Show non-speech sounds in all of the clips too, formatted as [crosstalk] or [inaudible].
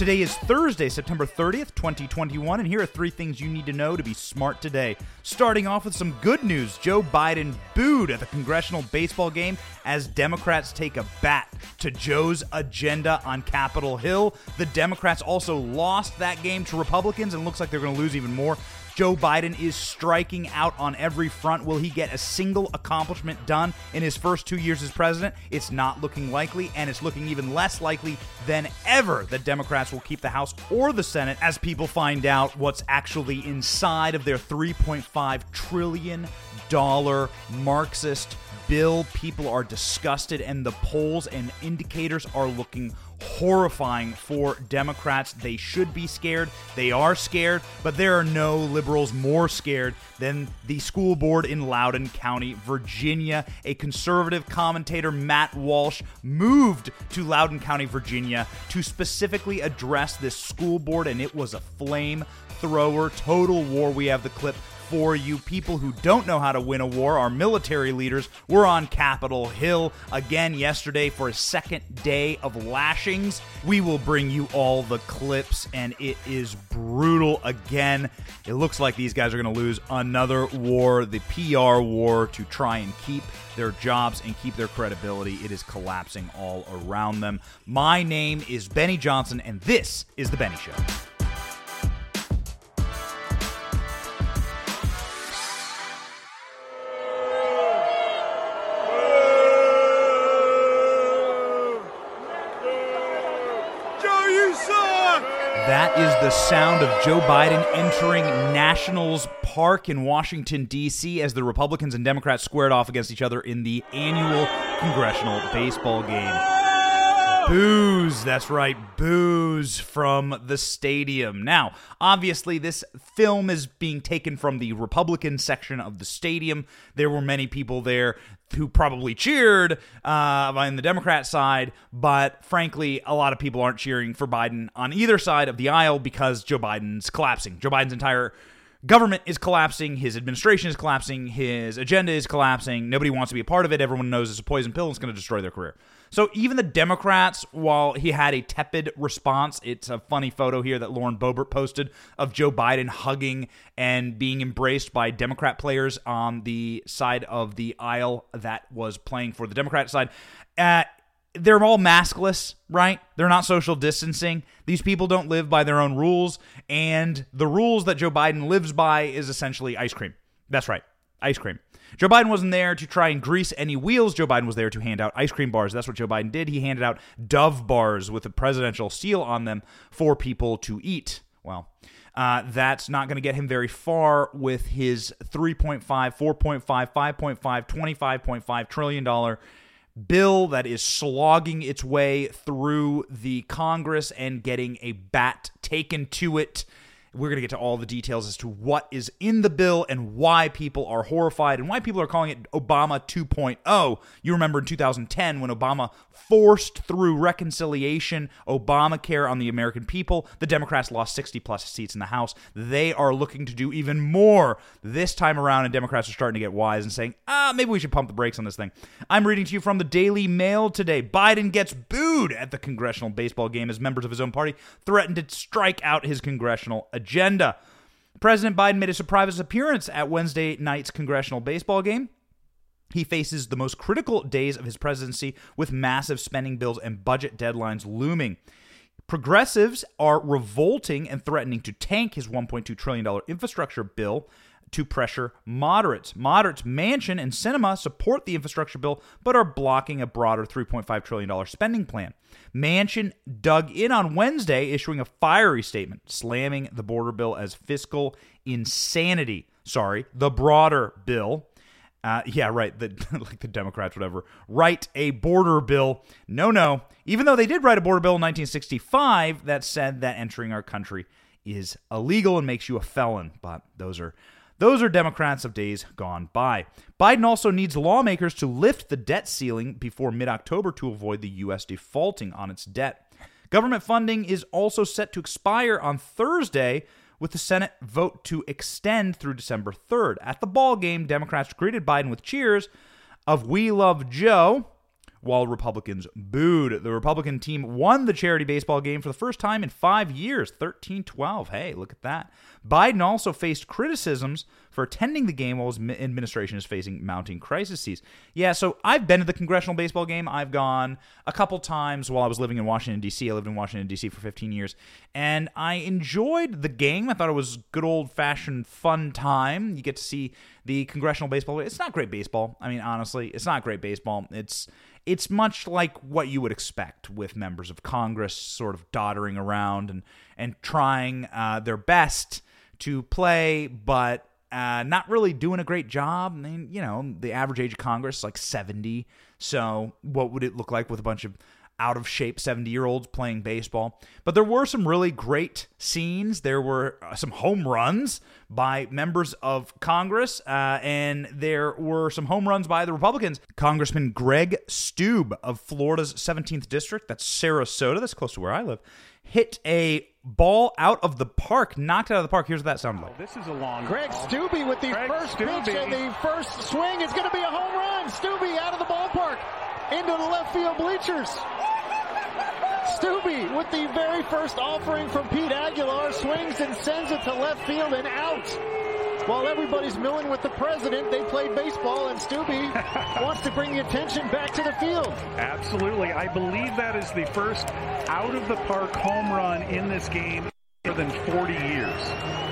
Today is Thursday, September 30th, 2021, and here are three things you need to know to be smart today. Starting off with some good news Joe Biden booed at the congressional baseball game as Democrats take a bat to Joe's agenda on Capitol Hill. The Democrats also lost that game to Republicans and looks like they're going to lose even more. Joe Biden is striking out on every front. Will he get a single accomplishment done in his first two years as president? It's not looking likely, and it's looking even less likely than ever that Democrats will keep the House or the Senate as people find out what's actually inside of their $3.5 trillion Marxist bill. People are disgusted, and the polls and indicators are looking horrifying for Democrats. They should be scared. They are scared, but there are no liberals more scared than the school board in Loudoun County, Virginia. A conservative commentator, Matt Walsh, moved to Loudoun County, Virginia to specifically address this school board, and it was a flame thrower, total war. We have the clip for you people who don't know how to win a war. Our military leaders were on Capitol Hill again yesterday for a second day of lashings. We will bring you all the clips, and it is brutal again. It looks like these guys are going to lose another war, the PR war, to try and keep their jobs and keep their credibility. It is collapsing all around them. My name is Benny Johnson, and this is The Benny Show. The sound of Joe Biden entering Nationals Park in Washington, D.C., as the Republicans and Democrats squared off against each other in the annual congressional baseball game. Boos, that's right, boos from the stadium. Now, obviously, this film is being taken from the Republican section of the stadium. There were many people there who probably cheered uh, on the Democrat side, but frankly, a lot of people aren't cheering for Biden on either side of the aisle because Joe Biden's collapsing. Joe Biden's entire government is collapsing, his administration is collapsing, his agenda is collapsing. Nobody wants to be a part of it. Everyone knows it's a poison pill and it's going to destroy their career. So even the Democrats, while he had a tepid response, it's a funny photo here that Lauren Boebert posted of Joe Biden hugging and being embraced by Democrat players on the side of the aisle that was playing for the Democrat side. Uh, they're all maskless, right? They're not social distancing. These people don't live by their own rules. And the rules that Joe Biden lives by is essentially ice cream. That's right, ice cream. Joe Biden wasn't there to try and grease any wheels. Joe Biden was there to hand out ice cream bars. That's what Joe Biden did. He handed out Dove bars with a presidential seal on them for people to eat. Well, uh, that's not going to get him very far with his 3.5, 4.5, 5.5, 25.5 trillion dollar bill that is slogging its way through the Congress and getting a bat taken to it we're going to get to all the details as to what is in the bill and why people are horrified and why people are calling it Obama 2.0. You remember in 2010 when Obama forced through reconciliation Obamacare on the American people, the Democrats lost 60 plus seats in the House. They are looking to do even more this time around, and Democrats are starting to get wise and saying, ah, maybe we should pump the brakes on this thing. I'm reading to you from the Daily Mail today. Biden gets booed at the congressional baseball game as members of his own party threatened to strike out his congressional. President Biden made a surprise appearance at Wednesday night's congressional baseball game. He faces the most critical days of his presidency with massive spending bills and budget deadlines looming. Progressives are revolting and threatening to tank his $1.2 trillion infrastructure bill to pressure moderates. Moderates, Manchin, and Sinema support the infrastructure bill, but are blocking a broader $3.5 trillion spending plan. Manchin dug in on Wednesday, issuing a fiery statement, slamming the border bill as fiscal insanity. Sorry, the broader bill. Uh, yeah, right. The, [laughs] like the Democrats, whatever, write a border bill. No, no. Even though they did write a border bill in 1965 that said that entering our country is illegal and makes you a felon. But those are those are Democrats of days gone by. Biden also needs lawmakers to lift the debt ceiling before mid October to avoid the U.S. defaulting on its debt. Government funding is also set to expire on Thursday, with the Senate vote to extend through December 3rd. At the ball game, Democrats greeted Biden with cheers of "We love Joe." While Republicans booed. The Republican team won the charity baseball game for the first time in five years 13 12. Hey, look at that. Biden also faced criticisms for attending the game while his administration is facing mounting crises. Yeah, so I've been to the congressional baseball game. I've gone a couple times while I was living in Washington, D.C. I lived in Washington, D.C. for 15 years, and I enjoyed the game. I thought it was good old fashioned fun time. You get to see the congressional baseball. It's not great baseball. I mean, honestly, it's not great baseball. It's it's much like what you would expect with members of Congress sort of doddering around and and trying uh, their best to play, but uh, not really doing a great job. I mean, you know, the average age of Congress is like 70. So, what would it look like with a bunch of out of shape 70 year olds playing baseball. But there were some really great scenes. There were uh, some home runs by members of Congress, uh, and there were some home runs by the Republicans. Congressman Greg Steube of Florida's 17th District, that's Sarasota, that's close to where I live, hit a ball out of the park, knocked out of the park. Here's what that sounded like. This is a long. Greg Steube with the Greg first Steube. pitch and the first swing is going to be a home run. Steube out of the ballpark into the left field bleachers. Steube with the very first offering from Pete Aguilar swings and sends it to left field and out. While everybody's milling with the president, they played baseball and Steube [laughs] wants to bring the attention back to the field. Absolutely. I believe that is the first out of the park home run in this game in more than 40 years.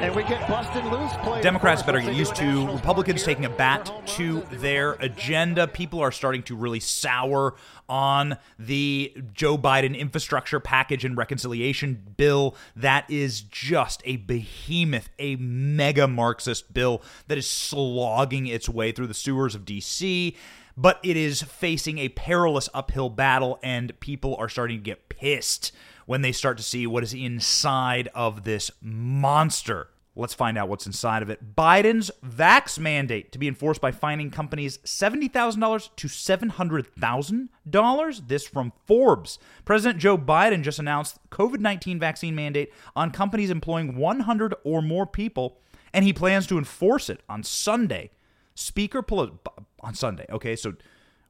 And we get busted loose play. Democrats better get used to Republicans taking a bat to their agenda. People are starting to really sour on the Joe Biden infrastructure package and reconciliation bill. That is just a behemoth, a mega Marxist bill that is slogging its way through the sewers of D.C but it is facing a perilous uphill battle, and people are starting to get pissed when they start to see what is inside of this monster. Let's find out what's inside of it. Biden's vax mandate to be enforced by fining companies $70,000 to $700,000. This from Forbes. President Joe Biden just announced COVID-19 vaccine mandate on companies employing 100 or more people, and he plans to enforce it on Sunday. Speaker Pelosi on Sunday. Okay, so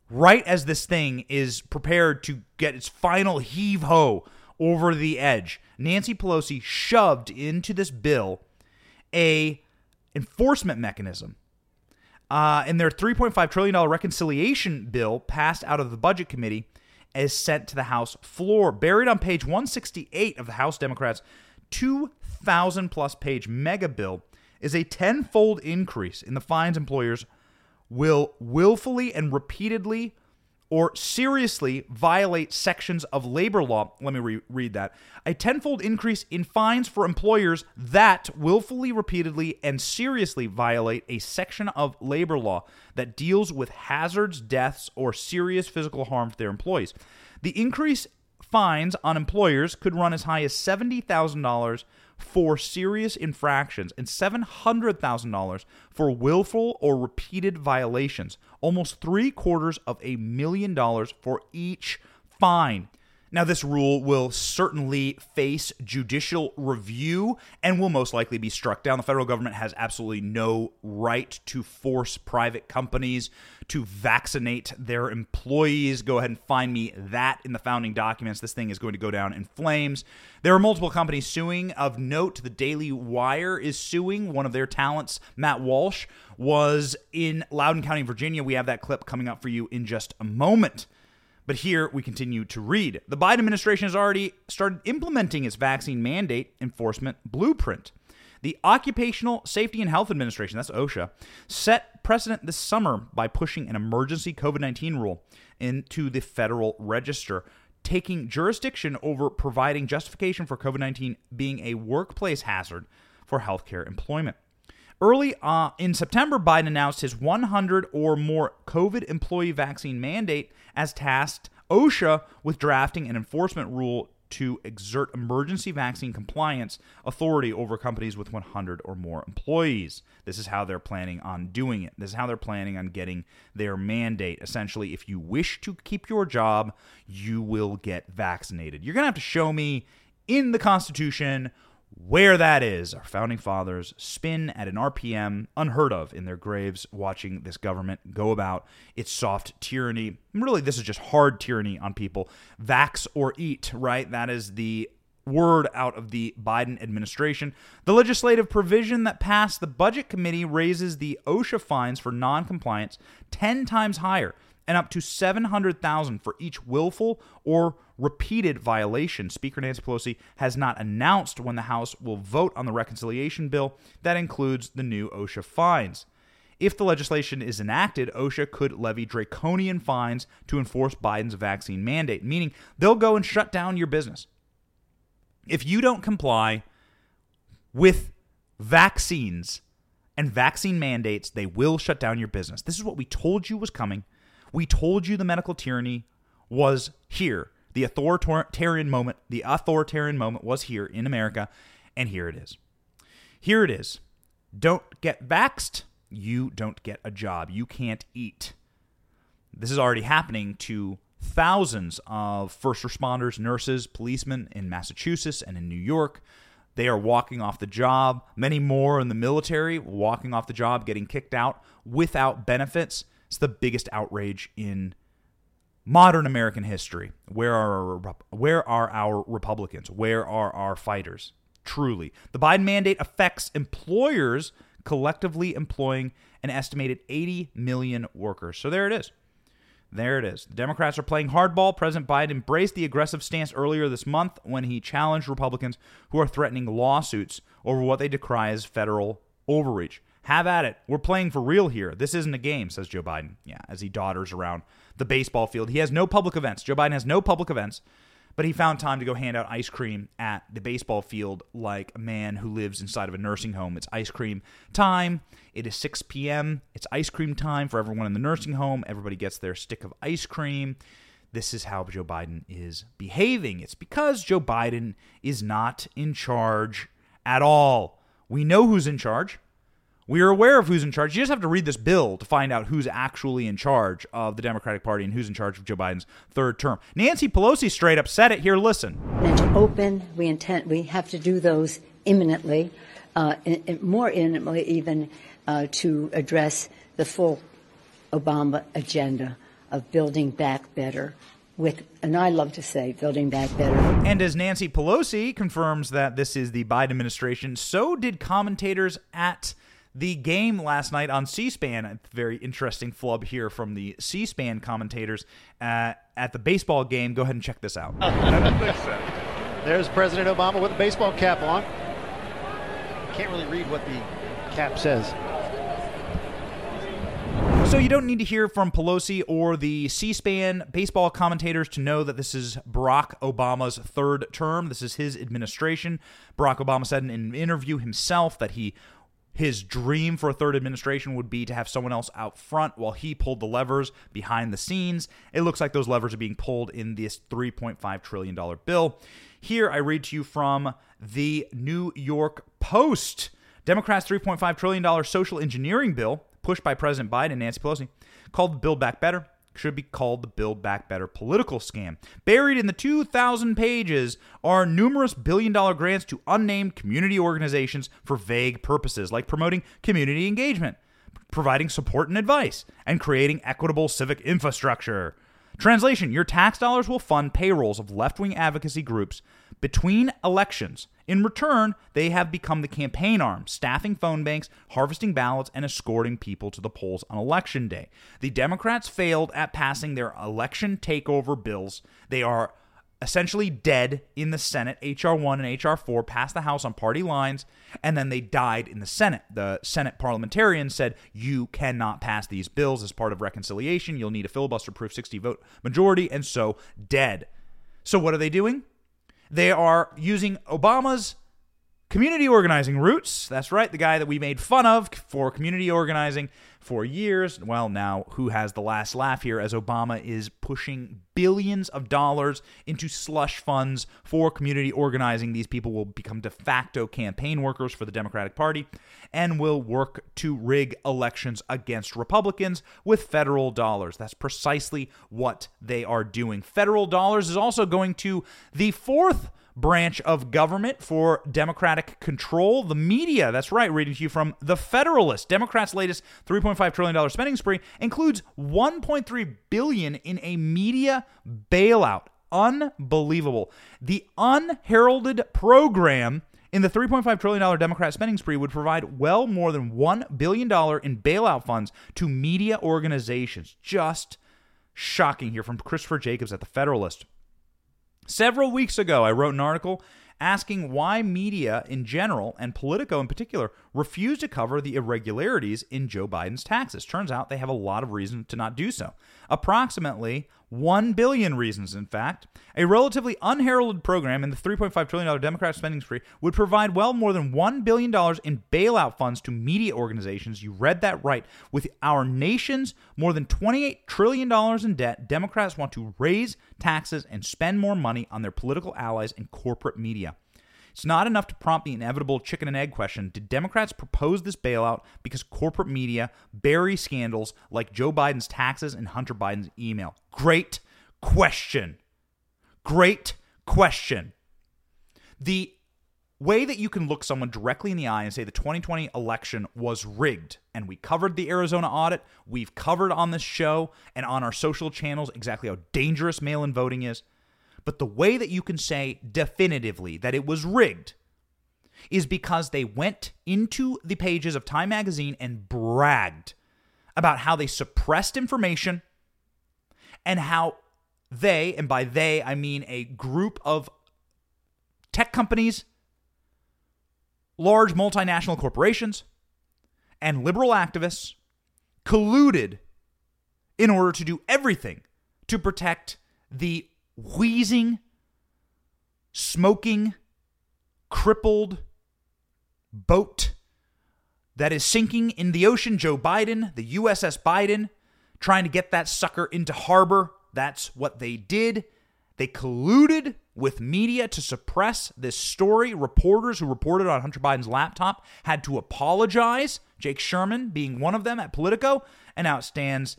right as this thing is prepared to get its final heave ho over the edge, Nancy Pelosi shoved into this bill a enforcement mechanism. Uh, and their $3.5 trillion reconciliation bill passed out of the budget committee is sent to the House floor. Buried on page 168 of the House Democrats' 2,000 plus page mega bill is a tenfold increase in the fines employers will willfully and repeatedly or seriously violate sections of labor law. Let me re- read that. A tenfold increase in fines for employers that willfully, repeatedly, and seriously violate a section of labor law that deals with hazards, deaths, or serious physical harm to their employees. The increase fines on employers could run as high as $70,000 for serious infractions and $700,000 for willful or repeated violations, almost three quarters of a million dollars for each fine. Now, this rule will certainly face judicial review and will most likely be struck down. The federal government has absolutely no right to force private companies to vaccinate their employees. Go ahead and find me that in the founding documents. This thing is going to go down in flames. There are multiple companies suing. Of note, the Daily Wire is suing. One of their talents, Matt Walsh, was in Loudoun County, Virginia. We have that clip coming up for you in just a moment. But here we continue to read. The Biden administration has already started implementing its vaccine mandate enforcement blueprint. The Occupational Safety and Health Administration, that's OSHA, set precedent this summer by pushing an emergency COVID 19 rule into the Federal Register, taking jurisdiction over providing justification for COVID 19 being a workplace hazard for healthcare employment. Early uh, in September, Biden announced his 100 or more COVID employee vaccine mandate as tasked OSHA with drafting an enforcement rule to exert emergency vaccine compliance authority over companies with 100 or more employees. This is how they're planning on doing it. This is how they're planning on getting their mandate. Essentially, if you wish to keep your job, you will get vaccinated. You're going to have to show me in the Constitution where that is. Our founding fathers spin at an RPM unheard of in their graves, watching this government go about its soft tyranny. Really, this is just hard tyranny on people. Vax or eat, right? That is the word out of the Biden administration. The legislative provision that passed the budget committee raises the OSHA fines for noncompliance 10 times higher and up to 700,000 for each willful or repeated violation. Speaker Nancy Pelosi has not announced when the House will vote on the reconciliation bill that includes the new OSHA fines. If the legislation is enacted, OSHA could levy draconian fines to enforce Biden's vaccine mandate, meaning they'll go and shut down your business. If you don't comply with vaccines and vaccine mandates, they will shut down your business. This is what we told you was coming. We told you the medical tyranny was here. The authoritarian moment, the authoritarian moment was here in America, and here it is. Here it is. Don't get vaxxed, you don't get a job. You can't eat. This is already happening to thousands of first responders, nurses, policemen in Massachusetts and in New York. They are walking off the job. Many more in the military walking off the job, getting kicked out without benefits. It's the biggest outrage in modern American history. Where are our, where are our Republicans? Where are our fighters? Truly, the Biden mandate affects employers collectively employing an estimated 80 million workers. So there it is. There it is. The Democrats are playing hardball. President Biden embraced the aggressive stance earlier this month when he challenged Republicans who are threatening lawsuits over what they decry as federal overreach. Have at it. We're playing for real here. This isn't a game, says Joe Biden. Yeah, as he dodders around the baseball field. He has no public events. Joe Biden has no public events, but he found time to go hand out ice cream at the baseball field like a man who lives inside of a nursing home. It's ice cream time. It is 6 p.m. It's ice cream time for everyone in the nursing home. Everybody gets their stick of ice cream. This is how Joe Biden is behaving. It's because Joe Biden is not in charge at all. We know who's in charge. We are aware of who's in charge. You just have to read this bill to find out who's actually in charge of the Democratic Party and who's in charge of Joe Biden's third term. Nancy Pelosi straight up said it here. Listen. And to open, we intend we have to do those imminently, uh, in, in more imminently even uh, to address the full Obama agenda of building back better with, and I love to say, building back better. And as Nancy Pelosi confirms that this is the Biden administration, so did commentators at the game last night on C-SPAN. A very interesting flub here from the C-SPAN commentators uh, at the baseball game. Go ahead and check this out. There's President Obama with a baseball cap on. Can't really read what the cap says. So you don't need to hear from Pelosi or the C-SPAN baseball commentators to know that this is Barack Obama's third term. This is his administration. Barack Obama said in an interview himself that he his dream for a third administration would be to have someone else out front while he pulled the levers behind the scenes. It looks like those levers are being pulled in this $3.5 trillion bill. Here I read to you from the New York Post. Democrats' $3.5 trillion social engineering bill, pushed by President Biden and Nancy Pelosi, called Build Back Better, should be called the Build Back Better political scam. Buried in the 2,000 pages are numerous billion dollar grants to unnamed community organizations for vague purposes, like promoting community engagement, providing support and advice, and creating equitable civic infrastructure. Translation Your tax dollars will fund payrolls of left wing advocacy groups between elections. In return, they have become the campaign arm, staffing phone banks, harvesting ballots, and escorting people to the polls on election day. The Democrats failed at passing their election takeover bills. They are essentially dead in the Senate. HR 1 and HR 4 passed the House on party lines, and then they died in the Senate. The Senate parliamentarians said, You cannot pass these bills as part of reconciliation. You'll need a filibuster proof 60 vote majority, and so dead. So, what are they doing? They are using Obama's community organizing roots. That's right, the guy that we made fun of for community organizing for years. Well, now who has the last laugh here as Obama is pushing billions of dollars into slush funds for community organizing. These people will become de facto campaign workers for the Democratic Party and will work to rig elections against Republicans with federal dollars. That's precisely what they are doing. Federal dollars is also going to the fourth branch of government for Democratic control. The media, that's right, reading to you from The Federalist. Democrats' latest $3.5 trillion spending spree includes 1.3 billion in a media bailout. Unbelievable. The unheralded program in the $3.5 trillion Democrat spending spree would provide well more than $1 billion in bailout funds to media organizations. Just shocking here from Christopher Jacobs at The Federalist. Several weeks ago, I wrote an article asking why media in general and Politico in particular refuse to cover the irregularities in Joe Biden's taxes. Turns out they have a lot of reason to not do so. Approximately 1 billion reasons, in fact. A relatively unheralded program in the $3.5 trillion Democrat spending spree would provide well more than $1 billion in bailout funds to media organizations. You read that right. With our nation's more than $28 trillion in debt, Democrats want to raise taxes and spend more money on their political allies and corporate media. It's not enough to prompt the inevitable chicken and egg question Did Democrats propose this bailout because corporate media bury scandals like Joe Biden's taxes and Hunter Biden's email? Great question. Great question. The way that you can look someone directly in the eye and say the 2020 election was rigged, and we covered the Arizona audit, we've covered on this show and on our social channels exactly how dangerous mail in voting is. But the way that you can say definitively that it was rigged is because they went into the pages of Time magazine and bragged about how they suppressed information and how they, and by they I mean a group of tech companies, large multinational corporations, and liberal activists colluded in order to do everything to protect the wheezing, smoking, crippled boat that is sinking in the ocean. Joe Biden, the USS Biden, trying to get that sucker into harbor. That's what they did. They colluded with media to suppress this story. Reporters who reported on Hunter Biden's laptop had to apologize, Jake Sherman being one of them at Politico, and now it stands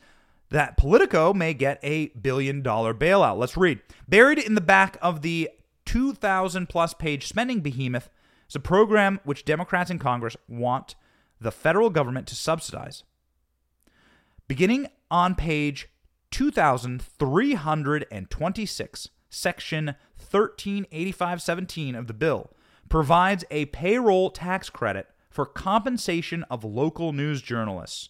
that Politico may get a billion dollar bailout. Let's read. Buried in the back of the 2,000 plus page spending behemoth is a program which Democrats in Congress want the federal government to subsidize. Beginning on page 2326, section 138517 of the bill provides a payroll tax credit for compensation of local news journalists.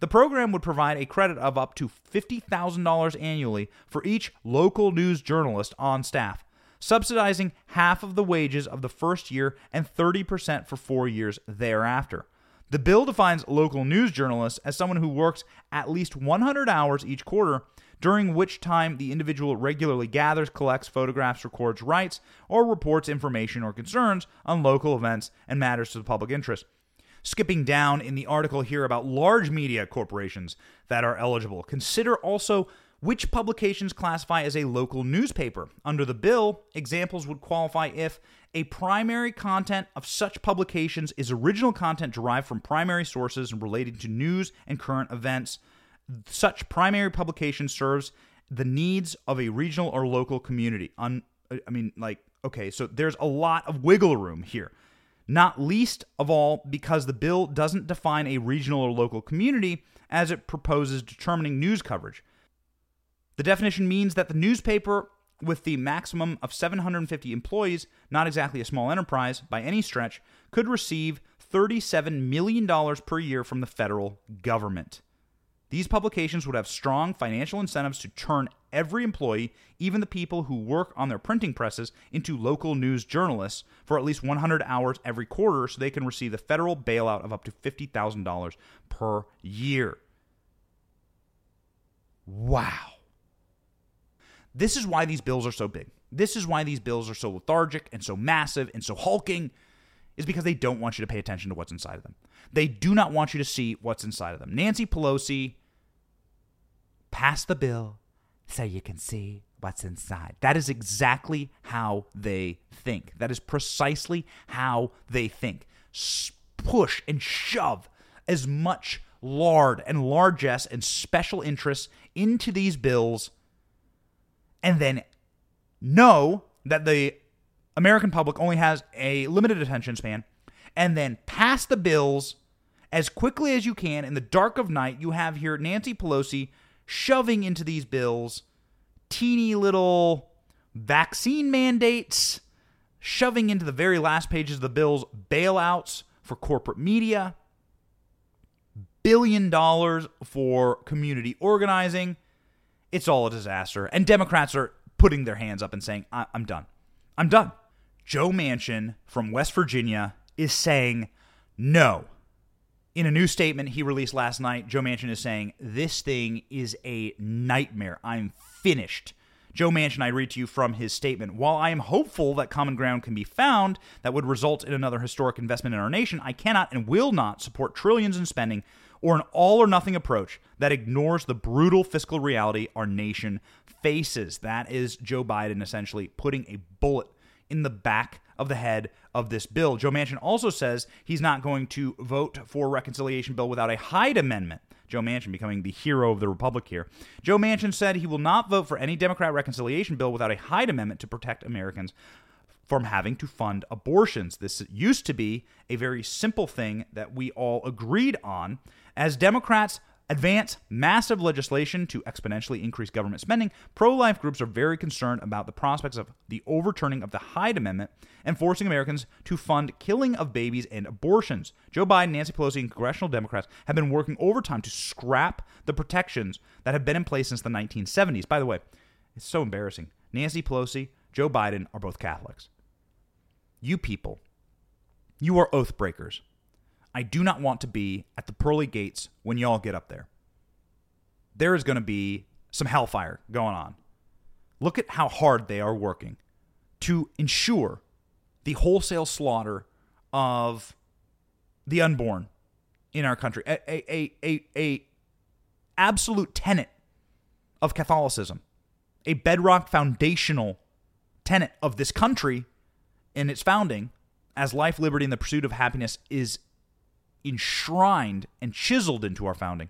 The program would provide a credit of up to $50,000 annually for each local news journalist on staff, subsidizing half of the wages of the first year and 30% for four years thereafter. The bill defines local news journalists as someone who works at least 100 hours each quarter, during which time the individual regularly gathers, collects, photographs, records, writes, or reports information or concerns on local events and matters to the public interest skipping down in the article here about large media corporations that are eligible. Consider also which publications classify as a local newspaper. Under the bill, examples would qualify if a primary content of such publications is original content derived from primary sources and related to news and current events. Such primary publication serves the needs of a regional or local community. I mean, like, okay, so there's a lot of wiggle room here not least of all because the bill doesn't define a regional or local community as it proposes determining news coverage. The definition means that the newspaper with the maximum of 750 employees, not exactly a small enterprise by any stretch, could receive $37 million per year from the federal government. These publications would have strong financial incentives to turn every employee, even the people who work on their printing presses, into local news journalists for at least 100 hours every quarter so they can receive the federal bailout of up to $50,000 per year. Wow. This is why these bills are so big. This is why these bills are so lethargic and so massive and so hulking is because they don't want you to pay attention to what's inside of them. They do not want you to see what's inside of them. Nancy Pelosi passed the bill so you can see what's inside. That is exactly how they think. That is precisely how they think. Push and shove as much lard and largesse and special interests into these bills and then know that the American public only has a limited attention span, and then pass the bills as quickly as you can in the dark of night. You have here Nancy Pelosi shoving into these bills teeny little vaccine mandates, shoving into the very last pages of the bills bailouts for corporate media, billion dollars for community organizing. It's all a disaster. And Democrats are putting their hands up and saying, I- am done. I'm done. Joe Manchin from West Virginia is saying no. In a new statement he released last night, Joe Manchin is saying, This thing is a nightmare. I'm finished. Joe Manchin, I read to you from his statement. While I am hopeful that common ground can be found that would result in another historic investment in our nation, I cannot and will not support trillions in spending or an all or nothing approach that ignores the brutal fiscal reality our nation faces. That is Joe Biden essentially putting a bullet in the back of the head of this bill. Joe Manchin also says he's not going to vote for reconciliation bill without a Hyde Amendment. Joe Manchin becoming the hero of the Republic here. Joe Manchin said he will not vote for any Democrat reconciliation bill without a Hyde Amendment to protect Americans from having to fund abortions. This used to be a very simple thing that we all agreed on. As Democrats advance massive legislation to exponentially increase government spending, pro life groups are very concerned about the prospects of the overturning of the Hyde Amendment and forcing Americans to fund killing of babies and abortions. Joe Biden, Nancy Pelosi, and congressional Democrats have been working overtime to scrap the protections that have been in place since the 1970s. By the way, it's so embarrassing. Nancy Pelosi, Joe Biden are both Catholics. You people, you are oath breakers. I do not want to be at the pearly gates when y'all get up there. There is going to be some hellfire going on. Look at how hard they are working to ensure the wholesale slaughter of the unborn in our country. A, a, a, a, a absolute tenet of Catholicism, a bedrock foundational tenet of this country in its founding as life, liberty, and the pursuit of happiness is enshrined and chiseled into our founding.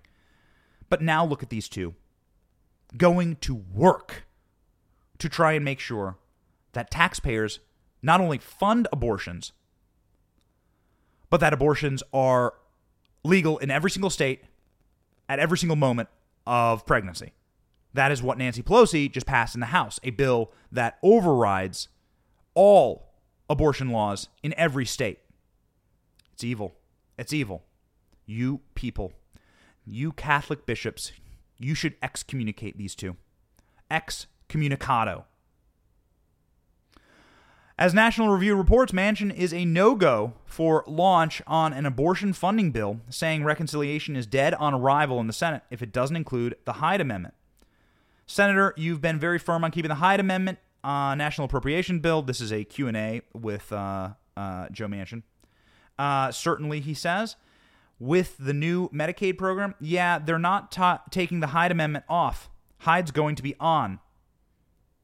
But now look at these two going to work to try and make sure that taxpayers not only fund abortions, but that abortions are legal in every single state at every single moment of pregnancy. That is what Nancy Pelosi just passed in the House a bill that overrides all abortion laws in every state. It's evil. It's evil. You people, you Catholic bishops, you should excommunicate these two. Excommunicado. As National Review reports, Manchin is a no go for launch on an abortion funding bill, saying reconciliation is dead on arrival in the Senate if it doesn't include the Hyde Amendment. Senator, you've been very firm on keeping the Hyde Amendment uh, National Appropriation Bill. This is a Q&A with uh, uh, Joe Manchin. Uh, certainly, he says. With the new Medicaid program, yeah, they're not ta- taking the Hyde Amendment off. Hyde's going to be on.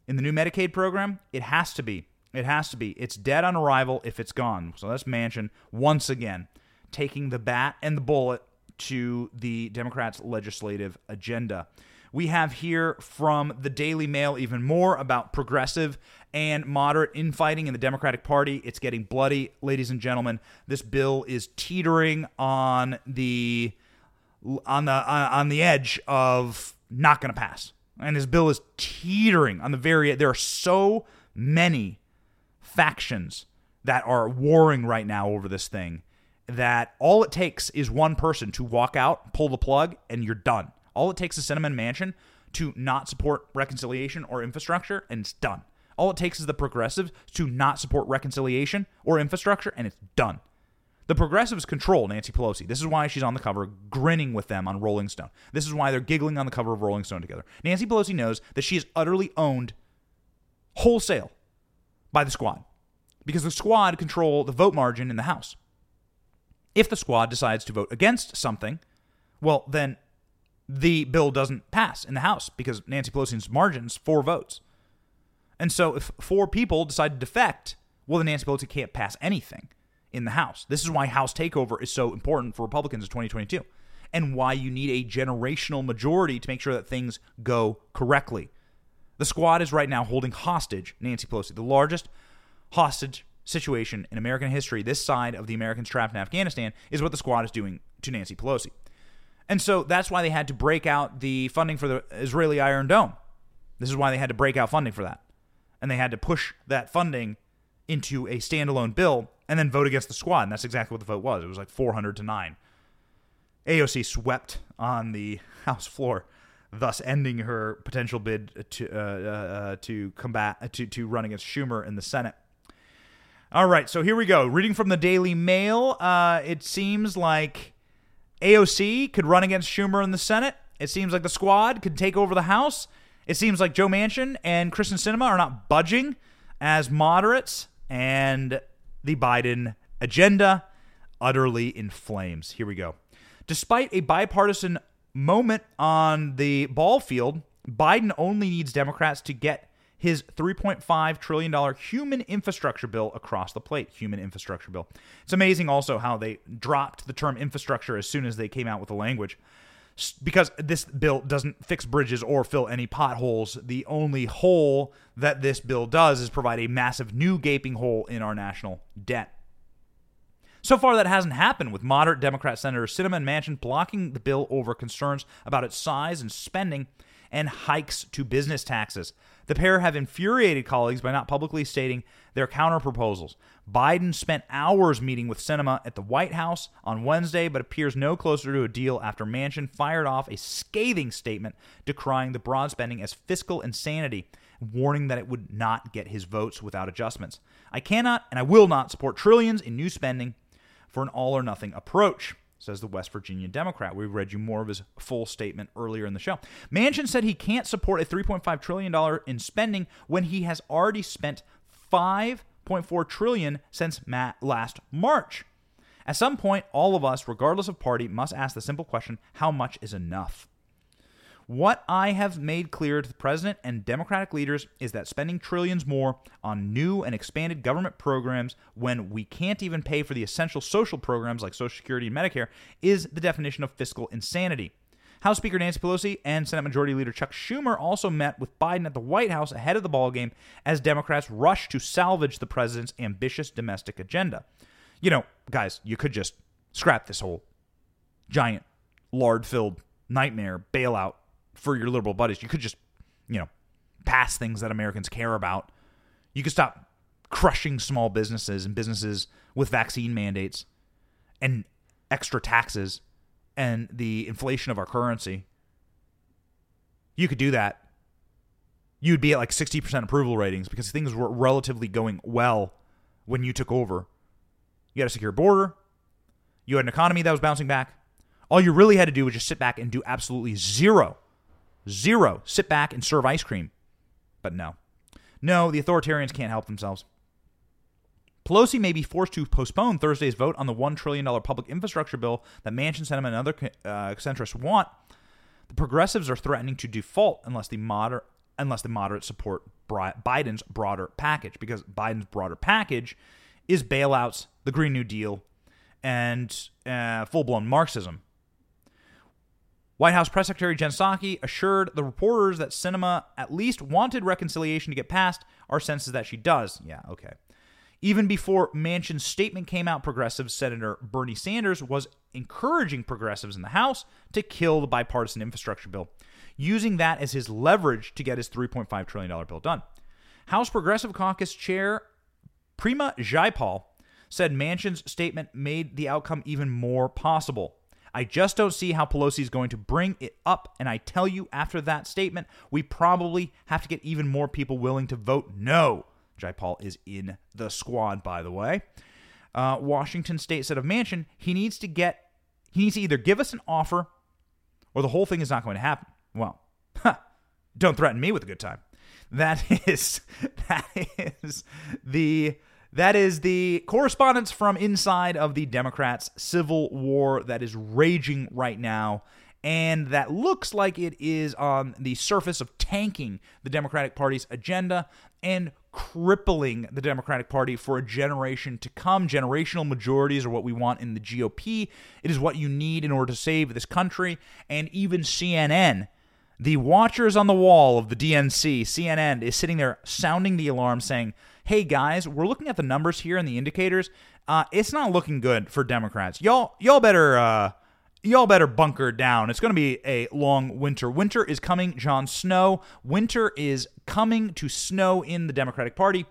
In the new Medicaid program, it has to be. It has to be. It's dead on arrival if it's gone. So that's Manchin once again taking the bat and the bullet to the Democrats' legislative agenda. We have here from the Daily Mail even more about progressive and moderate infighting in the Democratic Party. It's getting bloody, ladies and gentlemen. This bill is teetering on the on the uh, on the edge of not going to pass. And this bill is teetering on the very there are so many factions that are warring right now over this thing that all it takes is one person to walk out, pull the plug, and you're done. All it takes is Sinema Manchin to not support reconciliation or infrastructure, and it's done. All it takes is the progressives to not support reconciliation or infrastructure, and it's done. The progressives control Nancy Pelosi. This is why she's on the cover grinning with them on Rolling Stone. This is why they're giggling on the cover of Rolling Stone together. Nancy Pelosi knows that she is utterly owned wholesale by the squad because the squad control the vote margin in the House. If the squad decides to vote against something, well, then the bill doesn't pass in the House because Nancy Pelosi's margins four votes. And so if four people decide to defect, well, then Nancy Pelosi can't pass anything in the House. This is why House takeover is so important for Republicans in 2022 and why you need a generational majority to make sure that things go correctly. The squad is right now holding hostage Nancy Pelosi, the largest hostage situation in American history, this side of the Americans trapped in Afghanistan, is what the squad is doing to Nancy Pelosi. And so that's why they had to break out the funding for the Israeli Iron Dome. This is why they had to break out funding for that. And they had to push that funding into a standalone bill and then vote against the squad. And that's exactly what the vote was. It was like 400 to 9. AOC swept on the [laughs] House floor, thus ending her potential bid to uh, uh, to combat to to run against Schumer in the Senate. All right, so here we go. Reading from the Daily Mail, uh, it seems like AOC could run against Schumer in the Senate. It seems like the squad could take over the House. It seems like Joe Manchin and Kyrsten Sinema are not budging as moderates, and the Biden agenda utterly in flames. Here we go. Despite a bipartisan moment on the ball field, Biden only needs Democrats to get his $3.5 trillion human infrastructure bill across the plate. Human infrastructure bill. It's amazing also how they dropped the term infrastructure as soon as they came out with the language. Because this bill doesn't fix bridges or fill any potholes. The only hole that this bill does is provide a massive new gaping hole in our national debt. So far, that hasn't happened, with moderate Democrat Senators Sinema and Manchin blocking the bill over concerns about its size and spending and hikes to business taxes. The pair have infuriated colleagues by not publicly stating their counter proposals. Biden spent hours meeting with Sinema at the White House on Wednesday, but appears no closer to a deal after Manchin fired off a scathing statement decrying the broad spending as fiscal insanity, warning that it would not get his votes without adjustments. I cannot and I will not support trillions in new spending for an all or nothing approach, says the West Virginia Democrat. We read you more of his full statement earlier in the show. Manchin said he can't support a $3.5 trillion in spending when he has already spent $5.4 trillion since last March. At some point, all of us, regardless of party, must ask the simple question how much is enough? What I have made clear to the president and Democratic leaders is that spending trillions more on new and expanded government programs when we can't even pay for the essential social programs like Social Security and Medicare is the definition of fiscal insanity. House Speaker Nancy Pelosi and Senate Majority Leader Chuck Schumer also met with Biden at the White House ahead of the ballgame as Democrats rush to salvage the president's ambitious domestic agenda. You know, guys, you could just scrap this whole giant, lard filled nightmare bailout for your liberal buddies. You could just, you know, pass things that Americans care about. You could stop crushing small businesses and businesses with vaccine mandates and extra taxes and the inflation of our currency. You could do that. You'd be at like 60% approval ratings because things were relatively going well when you took over. You had a secure border. You had an economy that was bouncing back. All you really had to do was just sit back and do absolutely zero Zero. Sit back and serve ice cream. But no. No, the authoritarians can't help themselves. Pelosi may be forced to postpone Thursday's vote on the $1 trillion public infrastructure bill that Manchin, Sinema, and other uh, centrists want. The progressives are threatening to default unless the moder- unless the moderates support Biden's broader package, because Biden's broader package is bailouts, the Green New Deal, and uh, full blown Marxism. White House Press Secretary Jen Psaki assured the reporters that Sinema at least wanted reconciliation to get passed. Our sense is that she does. Yeah, okay. Even before Manchin's statement came out, progressive Senator Bernie Sanders was encouraging progressives in the House to kill the bipartisan infrastructure bill, using that as his leverage to get his $3.5 trillion bill done. House Progressive Caucus Chair Prima Jayapal said Manchin's statement made the outcome even more possible. I just don't see how Pelosi is going to bring it up. And I tell you, after that statement, we probably have to get even more people willing to vote no. Jayapal is in the squad, by the way. Uh, Washington State said of Manchin, he needs to get, he needs to either give us an offer or the whole thing is not going to happen. Well, huh, don't threaten me with a good time. That [laughs] is, that is the that is the correspondence from inside of the Democrats' civil war that is raging right now. And that looks like it is on the surface of tanking the Democratic Party's agenda and crippling the Democratic Party for a generation to come. Generational majorities are what we want in the GOP. It is what you need in order to save this country. And even CNN, the watchers on the wall of the DNC, CNN, is sitting there sounding the alarm saying, hey guys, we're looking at the numbers here and the indicators. Uh, it's not looking good for Democrats. Y'all, y'all better, uh, y'all better bunker down. It's going to be a long winter. Winter is coming, Jon Snow. Winter is coming to snow in the Democratic Party.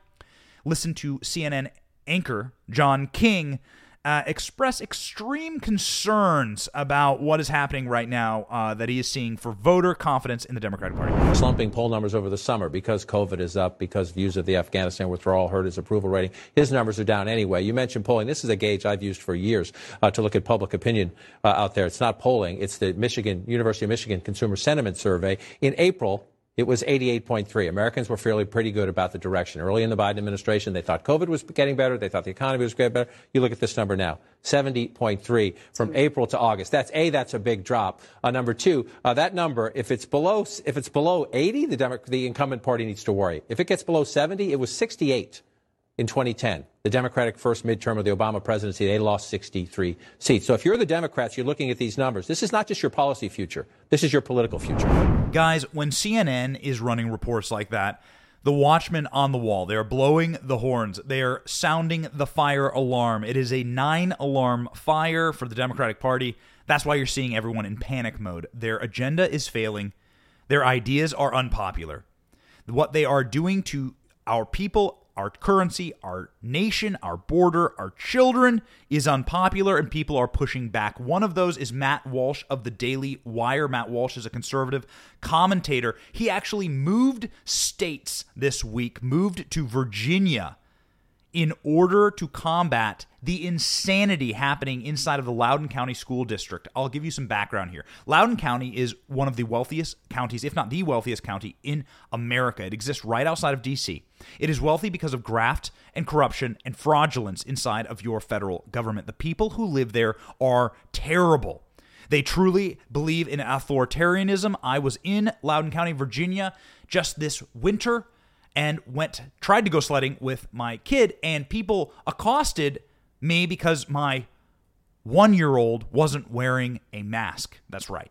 Listen to CNN anchor John King uh, express extreme concerns about what is happening right now uh, that he is seeing for voter confidence in the Democratic Party. Slumping poll numbers over the summer because COVID is up, because views of the Afghanistan withdrawal hurt his approval rating. His numbers are down anyway. You mentioned polling. This is a gauge I've used for years uh, to look at public opinion uh, out there. It's not polling. It's the Michigan University of Michigan Consumer Sentiment Survey. In April, it was 88.3. Americans were fairly pretty good about the direction. Early in the Biden administration, they thought COVID was getting better. They thought the economy was getting better. You look at this number now, 70.3 from April to August. That's A, that's a big drop. Uh, number two, uh, that number, if it's below, if it's below 80, the, Demo- the incumbent party needs to worry. If it gets below 70, it was 68 in 2010, the Democratic first midterm of the Obama presidency, they lost 63 seats. So if you're the Democrats, you're looking at these numbers. This is not just your policy future. This is your political future. Guys, when CNN is running reports like that, the watchmen on the wall, they are blowing the horns. They are sounding the fire alarm. It is a nine alarm fire for the Democratic Party. That's why you're seeing everyone in panic mode. Their agenda is failing. Their ideas are unpopular. What they are doing to our people our currency, our nation, our border, our children is unpopular and people are pushing back. One of those is Matt Walsh of the Daily Wire. Matt Walsh is a conservative commentator. He actually moved states this week, moved to Virginia in order to combat the insanity happening inside of the Loudoun County School District. I'll give you some background here. Loudoun County is one of the wealthiest counties, if not the wealthiest county in America. It exists right outside of D.C. It is wealthy because of graft and corruption and fraudulence inside of your federal government. The people who live there are terrible. They truly believe in authoritarianism. I was in Loudoun County, Virginia just this winter and went tried to go sledding with my kid and people accosted me because my 1-year-old wasn't wearing a mask. That's right.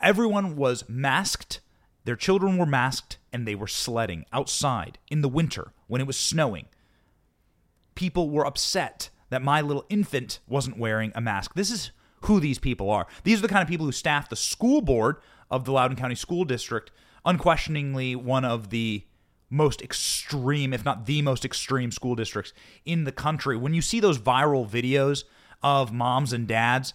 Everyone was masked. Their children were masked and they were sledding outside in the winter when it was snowing. People were upset that my little infant wasn't wearing a mask. This is who these people are. These are the kind of people who staff the school board of the Loudoun County School District, unquestioningly one of the most extreme, if not the most extreme school districts in the country. When you see those viral videos of moms and dads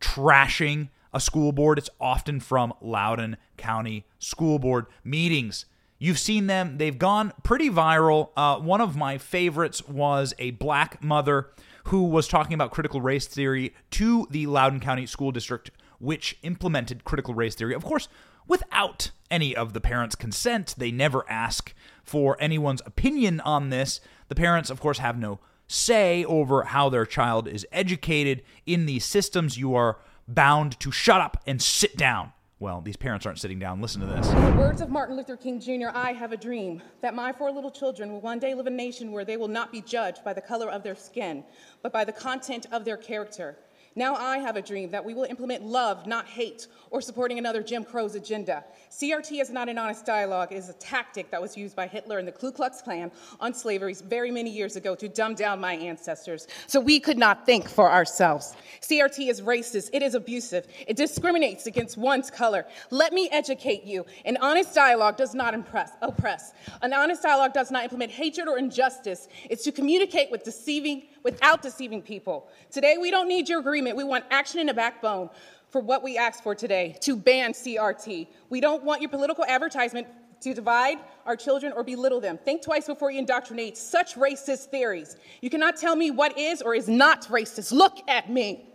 trashing a school board, it's often from Loudoun County School Board meetings. You've seen them, they've gone pretty viral. Uh, one of my favorites was a black mother who was talking about critical race theory to the Loudoun County School District, which implemented critical race theory. Of course, without any of the parents' consent. They never ask for anyone's opinion on this. The parents, of course, have no say over how their child is educated in these systems. You are bound to shut up and sit down. Well, these parents aren't sitting down. Listen to this. In the words of Martin Luther King Jr., I have a dream that my four little children will one day live in a nation where they will not be judged by the color of their skin, but by the content of their character. Now I have a dream that we will implement love, not hate, or supporting another Jim Crow's agenda. CRT is not an honest dialogue. It is a tactic that was used by Hitler and the Ku Klux Klan on slavery very many years ago to dumb down my ancestors so we could not think for ourselves. CRT is racist. It is abusive. It discriminates against one's color. Let me educate you. An honest dialogue does not impress, oppress. An honest dialogue does not implement hatred or injustice. It's to communicate with deceiving without deceiving people. Today, we don't need your agreement. We want action and a backbone for what we asked for today to ban CRT. We don't want your political advertisement to divide our children or belittle them. Think twice before you indoctrinate such racist theories. You cannot tell me what is or is not racist. Look at me.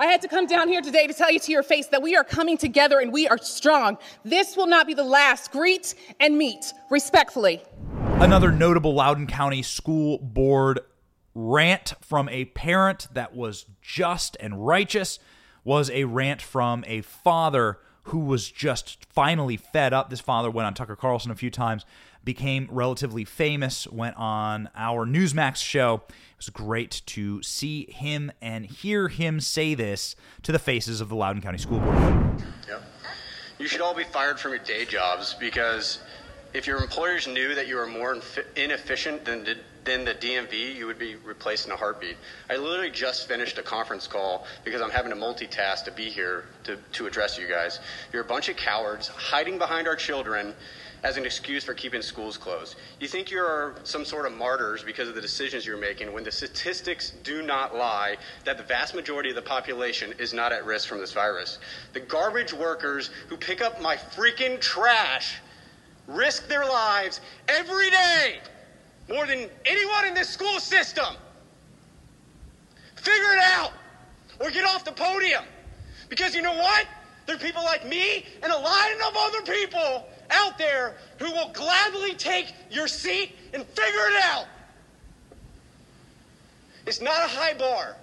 I had to come down here today to tell you to your face that we are coming together and we are strong. This will not be the last. Greet and meet respectfully. Another notable Loudoun County School Board rant from a parent that was just and righteous was a rant from a father who was just finally fed up. This father went on Tucker Carlson a few times, became relatively famous, went on our Newsmax show. It was great to see him and hear him say this to the faces of the Loudoun County School Board. Yep. You should all be fired from your day jobs because If your employers knew that you were more inefficient than the, than the DMV, you would be replaced in a heartbeat. I literally just finished a conference call because I'm having to multitask to be here to, to address you guys. You're a bunch of cowards hiding behind our children as an excuse for keeping schools closed. You think you're some sort of martyrs because of the decisions you're making when the statistics do not lie that the vast majority of the population is not at risk from this virus. The garbage workers who pick up my freaking trash risk their lives every day more than anyone in this school system. Figure it out or get off the podium. Because you know what? There are people like me and a line of other people out there who will gladly take your seat and figure it out. It's not a high bar.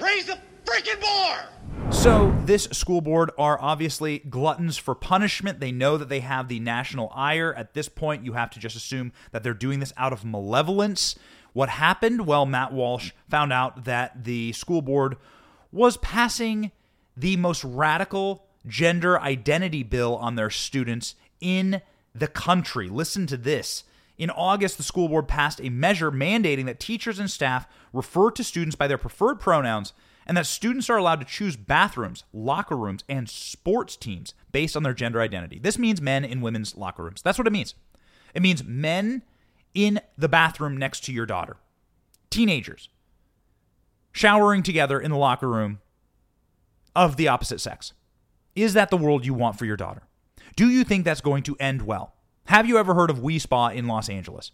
Raise the freaking bar. So, this school board are obviously gluttons for punishment. They know that they have the national ire. At this point, you have to just assume that they're doing this out of malevolence. What happened? Well, Matt Walsh found out that the school board was passing the most radical gender identity bill on their students in the country. Listen to this. In August, the school board passed a measure mandating that teachers and staff refer to students by their preferred pronouns and that students are allowed to choose bathrooms, locker rooms, and sports teams based on their gender identity. This means men in women's locker rooms. That's what it means. It means men in the bathroom next to your daughter, teenagers showering together in the locker room of the opposite sex. Is that the world you want for your daughter? Do you think that's going to end well? Have you ever heard of Wi Spa in Los Angeles?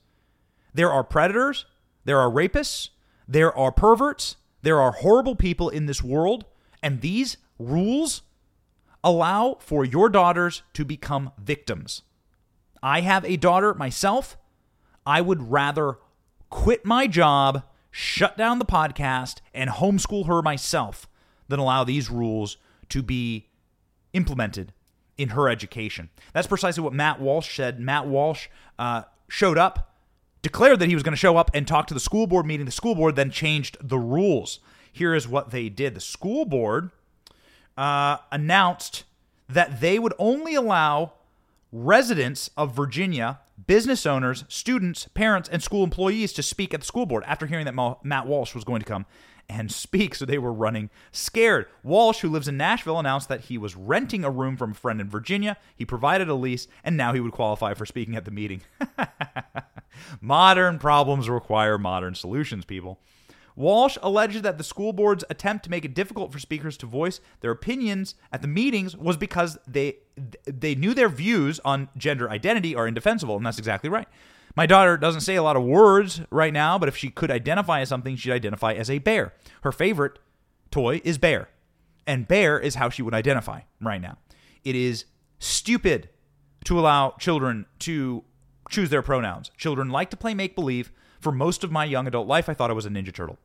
There are predators, there are rapists, there are perverts, there are horrible people in this world, and these rules allow for your daughters to become victims. I have a daughter myself. I would rather quit my job, shut down the podcast, and homeschool her myself than allow these rules to be implemented in her education. That's precisely what Matt Walsh said. Matt Walsh uh, showed up, declared that he was going to show up and talk to the school board meeting. The school board then changed the rules. Here is what they did the school board uh, announced that they would only allow residents of Virginia, business owners, students, parents, and school employees to speak at the school board after hearing that Matt Walsh was going to come and speak, so they were running scared. Walsh, who lives in Nashville, announced that he was renting a room from a friend in Virginia. He provided a lease, and now he would qualify for speaking at the meeting. [laughs] modern problems require modern solutions, people. Walsh alleged that the school board's attempt to make it difficult for speakers to voice their opinions at the meetings was because they they knew their views on gender identity are indefensible, and that's exactly right. My daughter doesn't say a lot of words right now, but if she could identify as something, she'd identify as a bear. Her favorite toy is bear, and bear is how she would identify right now. It is stupid to allow children to choose their pronouns. Children like to play make believe. For most of my young adult life, I thought I was a Ninja Turtle.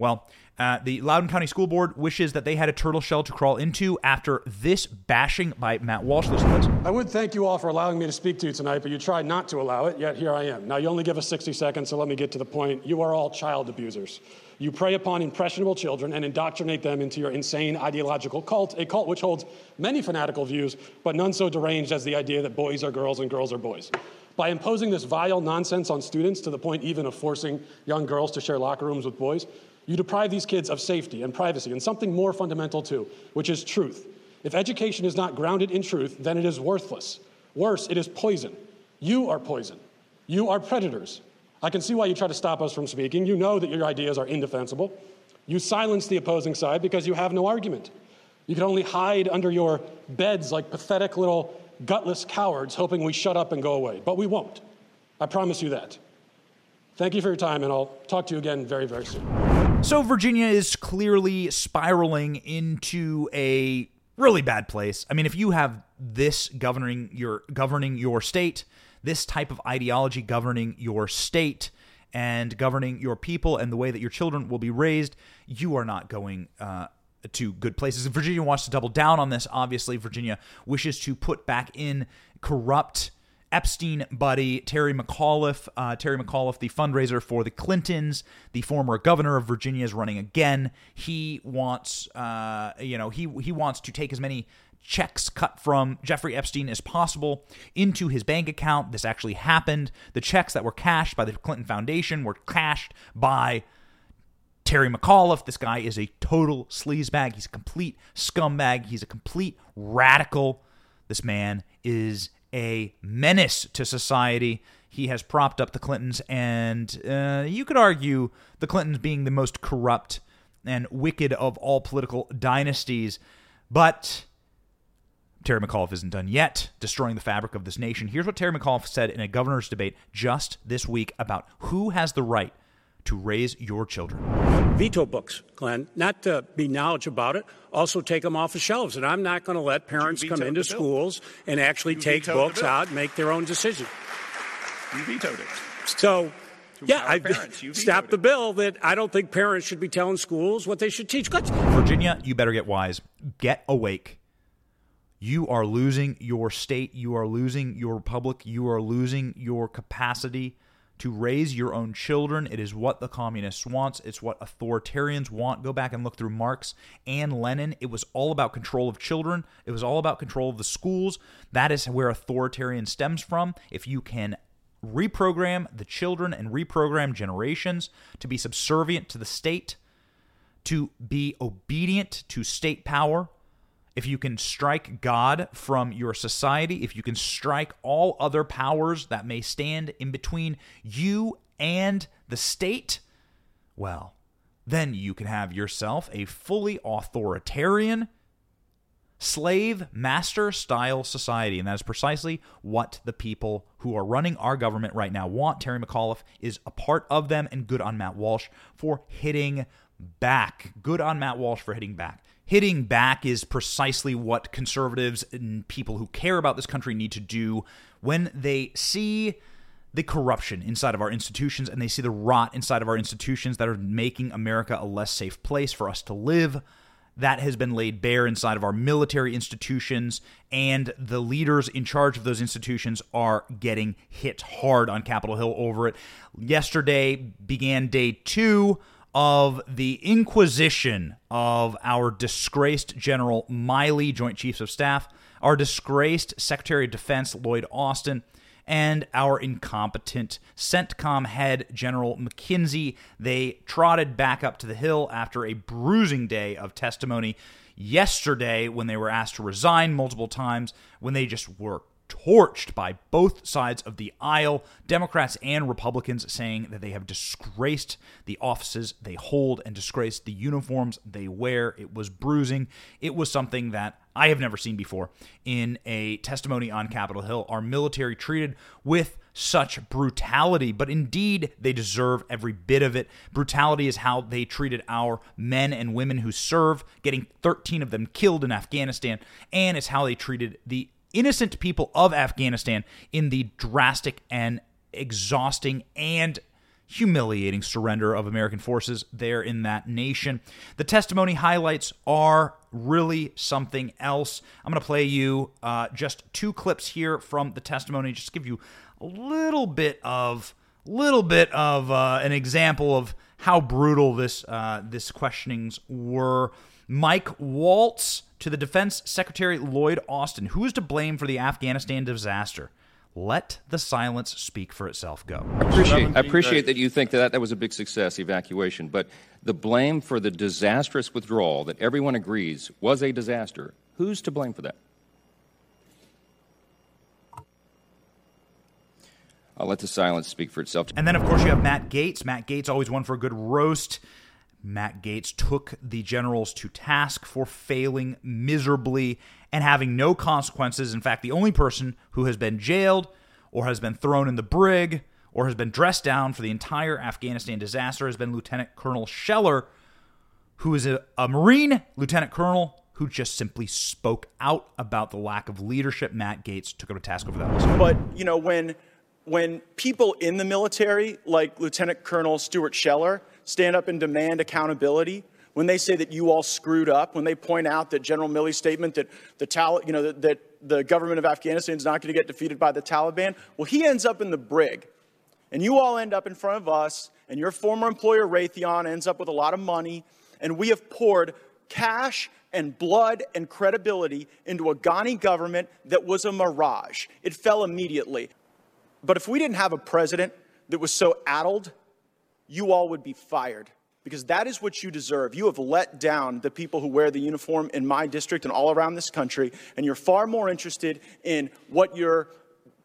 Well, uh, the Loudoun County School Board wishes that they had a turtle shell to crawl into after this bashing by Matt Walsh. Listen this. I would thank you all for allowing me to speak to you tonight, but you tried not to allow it, yet here I am. Now, you only give us 60 seconds, so let me get to the point. You are all child abusers. You prey upon impressionable children and indoctrinate them into your insane ideological cult, a cult which holds many fanatical views, but none so deranged as the idea that boys are girls and girls are boys. By imposing this vile nonsense on students to the point even of forcing young girls to share locker rooms with boys, you deprive these kids of safety and privacy and something more fundamental too, which is truth. If education is not grounded in truth, then it is worthless. Worse, it is poison. You are poison. You are predators. I can see why you try to stop us from speaking. You know that your ideas are indefensible. You silence the opposing side because you have no argument. You can only hide under your beds like pathetic little gutless cowards, hoping we shut up and go away. But we won't. I promise you that. Thank you for your time, and I'll talk to you again very, very soon. So Virginia is clearly spiraling into a really bad place. I mean, if you have this governing your governing your state, this type of ideology governing your state and governing your people and the way that your children will be raised, you are not going uh, to good places. Virginia wants to double down on this. Obviously, Virginia wishes to put back in corrupt Epstein buddy, Terry McAuliffe. Uh, Terry McAuliffe, the fundraiser for the Clintons, the former governor of Virginia, is running again. He wants, uh, you know, he he wants to take as many checks cut from Jeffrey Epstein as possible into his bank account. This actually happened. The checks that were cashed by the Clinton Foundation were cashed by Terry McAuliffe. This guy is a total sleazebag. He's a complete scumbag. He's a complete radical. This man is a menace to society. He has propped up the Clintons, and uh, you could argue the Clintons being the most corrupt and wicked of all political dynasties. But Terry McAuliffe isn't done yet destroying the fabric of this nation. Here's what Terry McAuliffe said in a governor's debate just this week about who has the right to raise your children. Veto books, Glenn, not to be knowledge about it, also take them off the shelves. And I'm not going to let parents come into schools and actually you take books out and make their own decision. You vetoed it. So, yeah, I stopped the bill that I don't think parents should be telling schools what they should teach. Virginia, you better get wise. Get awake. You are losing your state. You are losing your republic. You are losing your capacity to raise your own children. It is what the communists want. It's what authoritarians want. Go back and look through Marx and Lenin. It was all about control of children. It was all about control of the schools. That is where authoritarian stems from. If you can reprogram the children and reprogram generations to be subservient to the state, to be obedient to state power, if you can strike God from your society, if you can strike all other powers that may stand in between you and the state, well, then you can have yourself a fully authoritarian slave master style society. And that is precisely what the people who are running our government right now want. Terry McAuliffe is a part of them, and good on Matt Walsh for hitting back. Good on Matt Walsh for hitting back hitting back is precisely what conservatives and people who care about this country need to do when they see the corruption inside of our institutions and they see the rot inside of our institutions that are making America a less safe place for us to live. That has been laid bare inside of our military institutions, and the leaders in charge of those institutions are getting hit hard on Capitol Hill over it. Yesterday began day two of the inquisition of our disgraced General Milley, Joint Chiefs of Staff, our disgraced Secretary of Defense Lloyd Austin, and our incompetent CENTCOM head, General McKenzie. They trotted back up to the Hill after a bruising day of testimony yesterday when they were asked to resign multiple times, when they just were torched by both sides of the aisle, Democrats and Republicans, saying that they have disgraced the offices they hold and disgraced the uniforms they wear. It was bruising. It was something that I have never seen before in a testimony on Capitol Hill. Our military treated with such brutality, but indeed they deserve every bit of it. Brutality is how they treated our men and women who serve, getting 13 of them killed in Afghanistan, and it's how they treated the innocent people of Afghanistan in the drastic and exhausting and humiliating surrender of American forces there in that nation. The testimony highlights are really something else. I'm going to play you uh, just two clips here from the testimony, just give you a little bit of little bit of uh, an example of how brutal this uh, this questionings were. Mike Waltz to the Defense Secretary Lloyd Austin, who is to blame for the Afghanistan disaster? Let the silence speak for itself. Go. I appreciate, I appreciate that you think that that was a big success, evacuation, but the blame for the disastrous withdrawal that everyone agrees was a disaster, who's to blame for that? I'll let the silence speak for itself. And then, of course, you have Matt Gaetz. Matt Gaetz, always one for a good roast. Matt Gaetz took the generals to task for failing miserably and having no consequences. In fact, the only person who has been jailed or has been thrown in the brig or has been dressed down for the entire Afghanistan disaster has been Lieutenant Colonel Scheller, who is a, a Marine lieutenant colonel who just simply spoke out about the lack of leadership. Matt Gaetz took him to task over that. But, you know, when when people in the military, like Lieutenant Colonel Stuart Scheller, stand up and demand accountability, when they say that you all screwed up, when they point out that General Milley's statement that the Tal- you know that, that the government of Afghanistan is not going to get defeated by the Taliban, well, he ends up in the brig, and you all end up in front of us, and your former employer Raytheon ends up with a lot of money, and we have poured cash and blood and credibility into a Ghani government that was a mirage. It fell immediately. But if we didn't have a president that was so addled, you all would be fired because that is what you deserve. You have let down the people who wear the uniform in my district and all around this country, and you're far more interested in what your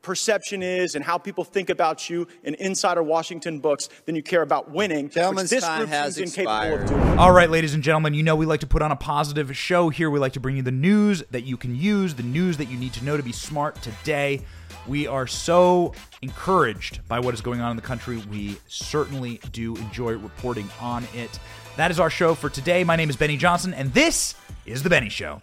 perception is and how people think about you in insider Washington books than you care about winning, Gentleman's which this time has seems incapable expired. of doing. All right, ladies and gentlemen, you know we like to put on a positive show here. We like to bring you the news that you can use, the news that you need to know to be smart today. We are so encouraged by what is going on in the country. We certainly do enjoy reporting on it. That is our show for today. My name is Benny Johnson, and this is The Benny Show.